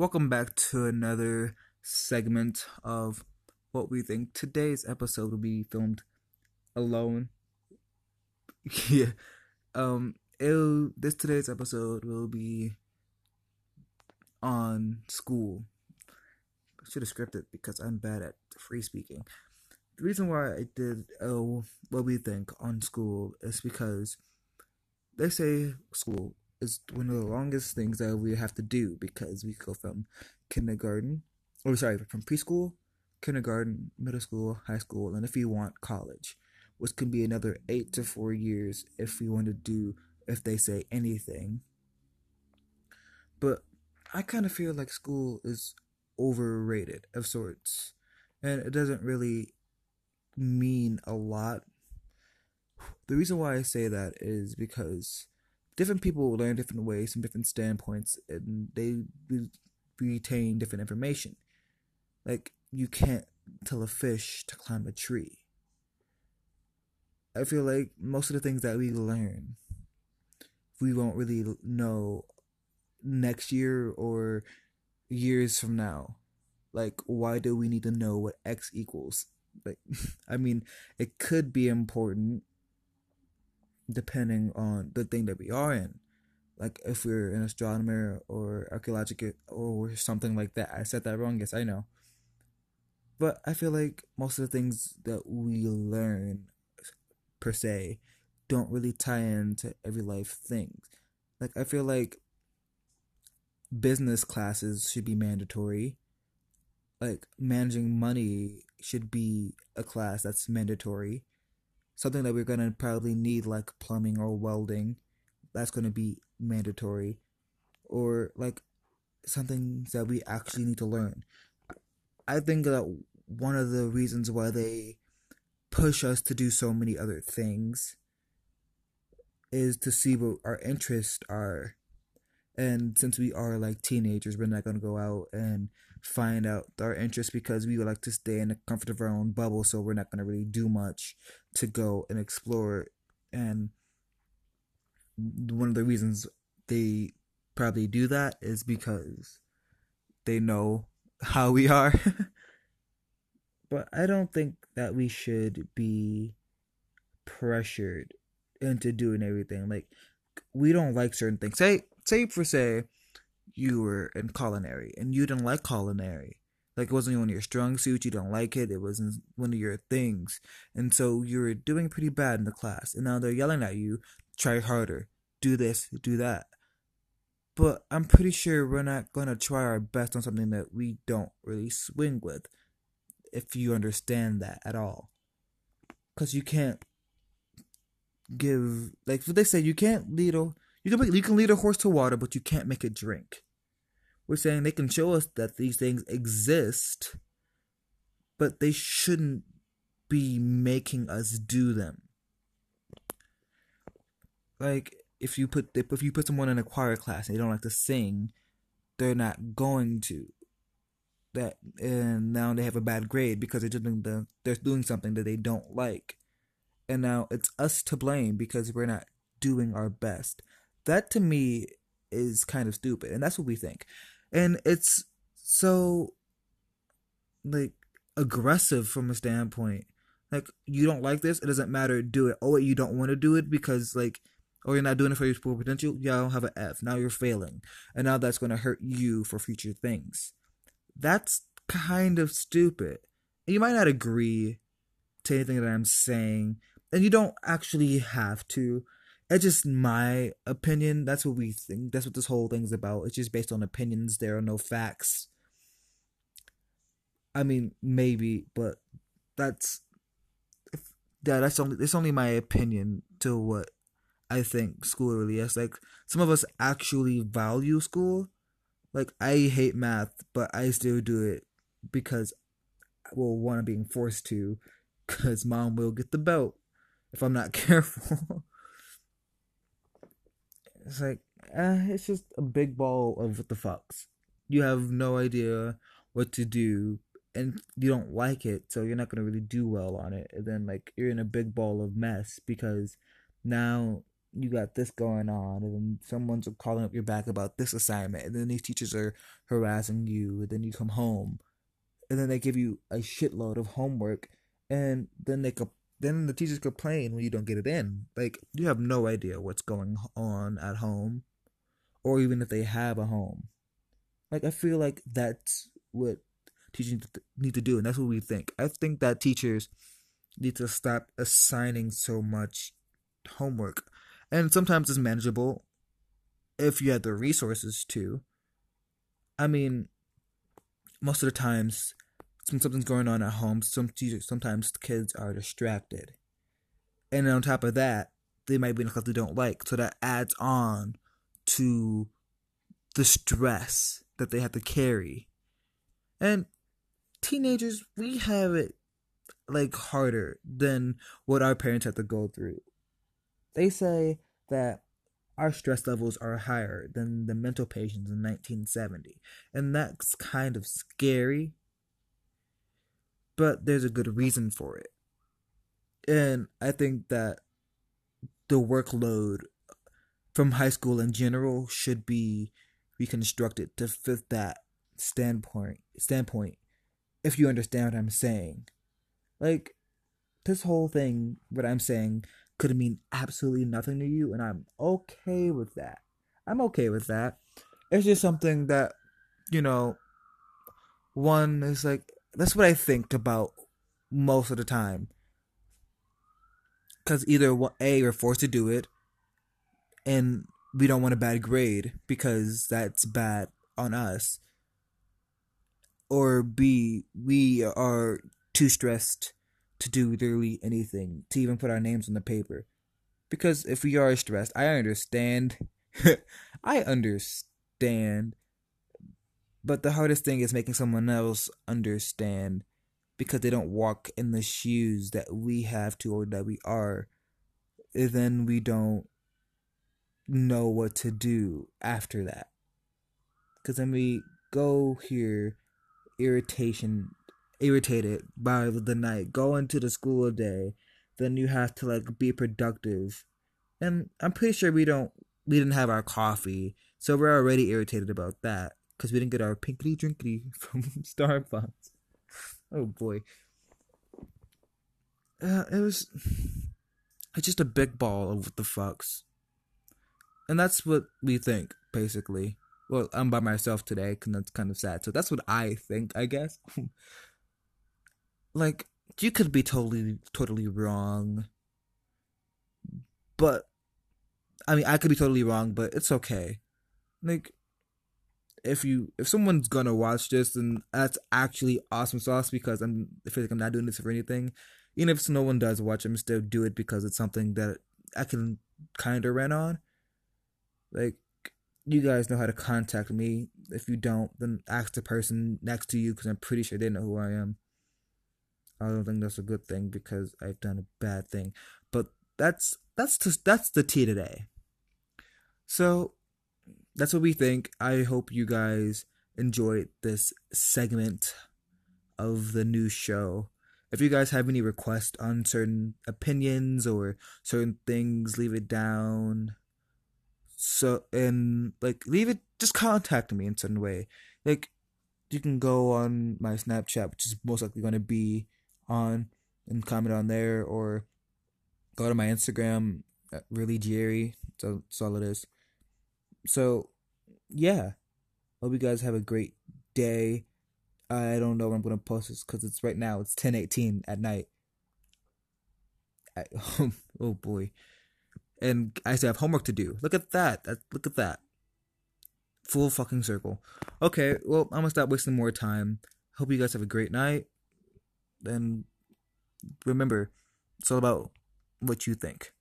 Welcome back to another segment of what we think. Today's episode will be filmed alone. yeah. Um it'll, this today's episode will be on school. I should have scripted because I'm bad at free speaking. The reason why I did oh what we think on school is because they say school is one of the longest things that we have to do because we go from kindergarten, or sorry, from preschool, kindergarten, middle school, high school, and if you want college, which can be another eight to four years if we want to do, if they say anything. But I kind of feel like school is overrated of sorts, and it doesn't really mean a lot. The reason why I say that is because different people learn different ways from different standpoints and they retain different information. Like, you can't tell a fish to climb a tree. I feel like most of the things that we learn, we won't really know next year or years from now. Like, why do we need to know what x equals? Like, I mean, it could be important depending on the thing that we are in. Like if we're an astronomer or archaeological or something like that. I said that wrong, yes, I know. But I feel like most of the things that we learn per se don't really tie into every life things. Like I feel like business classes should be mandatory. Like managing money should be a class that's mandatory something that we're going to probably need like plumbing or welding that's going to be mandatory. Or like something that we actually need to learn. I think that one of the reasons why they push us to do so many other things is to see what our interests are. And since we are like teenagers we're not going to go out and find out our interests because we would like to stay in the comfort of our own bubble so we're not going to really do much to go and explore and one of the reasons they probably do that is because they know how we are. But i don't think that we should be pressured into doing everything. Like we don't like certain things. Say say for say you were in culinary and you didn't like culinary. Like it wasn't one of your strong suits, you don't like it, it wasn't one of your things. And so you were doing pretty bad in the class. And now they're yelling at you, try harder, do this, do that. But I'm pretty sure we're not gonna try our best on something that we don't really swing with. If you understand that at all. Cause you can't give like what they say, you can't lead a you can you can lead a horse to water, but you can't make it drink. We're saying they can show us that these things exist, but they shouldn't be making us do them. Like if you put if you put someone in a choir class and they don't like to sing, they're not going to. That and now they have a bad grade because they're doing the they're doing something that they don't like, and now it's us to blame because we're not doing our best that to me is kind of stupid and that's what we think. And it's so like aggressive from a standpoint. Like you don't like this it doesn't matter do it. Oh you don't want to do it because like oh you're not doing it for your full potential? Yeah i don't have an f. Now you're failing and now that's going to hurt you for future things. That's kind of stupid. And you might not agree to anything that i'm saying and you don't actually have to it's just my opinion. That's what we think. That's what this whole thing's about. It's just based on opinions. There are no facts. I mean, maybe, but that's yeah, that's only it's only my opinion to what I think school really is. Like some of us actually value school. Like I hate math, but I still do it because well, one I'm being forced to, because mom will get the belt if I'm not careful. It's like, eh, it's just a big ball of what the fucks. You have no idea what to do, and you don't like it, so you're not gonna really do well on it. And then like you're in a big ball of mess because now you got this going on, and then someone's calling up your back about this assignment, and then these teachers are harassing you, and then you come home, and then they give you a shitload of homework, and then they co- then the teachers complain when you don't get it in. Like you have no idea what's going on at home, or even if they have a home. Like I feel like that's what teachers need to do, and that's what we think. I think that teachers need to stop assigning so much homework and sometimes it's manageable if you have the resources to. I mean, most of the times, when something's going on at home, some sometimes kids are distracted, and on top of that, they might be in a class they don't like, so that adds on to the stress that they have to carry. And teenagers, we have it like harder than what our parents have to go through. They say that our stress levels are higher than the mental patients in 1970. And that's kind of scary, but there's a good reason for it. And I think that the workload from high school in general should be reconstructed to fit that standpoint standpoint if you understand what I'm saying. Like this whole thing what I'm saying could mean absolutely nothing to you, and I'm okay with that. I'm okay with that. It's just something that, you know, one is like, that's what I think about most of the time. Because either A, we're forced to do it, and we don't want a bad grade because that's bad on us. Or B, we are too stressed to do literally anything, to even put our names on the paper. Because if we are stressed, I understand. I understand. But the hardest thing is making someone else understand because they don't walk in the shoes that we have to or that we are. Then we don't know what to do after that. Because then we go here, irritation irritated by the night, go into the school day, then you have to like be productive. And I'm pretty sure we don't we didn't have our coffee, so we're already irritated about that because we didn't get our pinkity drinkity from Starbucks. Oh boy. Uh, it was it's just a big ball of what the fucks. And that's what we think, basically. Well, I'm by myself today, because that's kind of sad. So that's what I think, I guess. like you could be totally totally wrong but i mean i could be totally wrong but it's okay like if you if someone's gonna watch this then that's actually awesome sauce because i'm I feel like I'm not doing this for anything. Even if no one does watch, I'm still do it because it's something that I can kind of rent on. Like you guys know how to contact me. If you don't, then ask the person next to you because I'm pretty sure they know who I am. I don't think that's a good thing because I've done a bad thing. But that's that's just, that's the tea today. So that's what we think. I hope you guys enjoyed this segment of the new show. If you guys have any requests on certain opinions or certain things, leave it down. So and like leave it just contact me in some way. Like you can go on my Snapchat, which is most likely gonna be on and comment on there or go to my Instagram really Jerry. That's all it is. So yeah. Hope you guys have a great day. I don't know when I'm gonna post this because it's right now. It's ten eighteen at night. I, oh boy, and I still have homework to do. Look at that. that. Look at that. Full fucking circle. Okay, well I'm gonna stop wasting more time. Hope you guys have a great night. Then remember, it's all about what you think.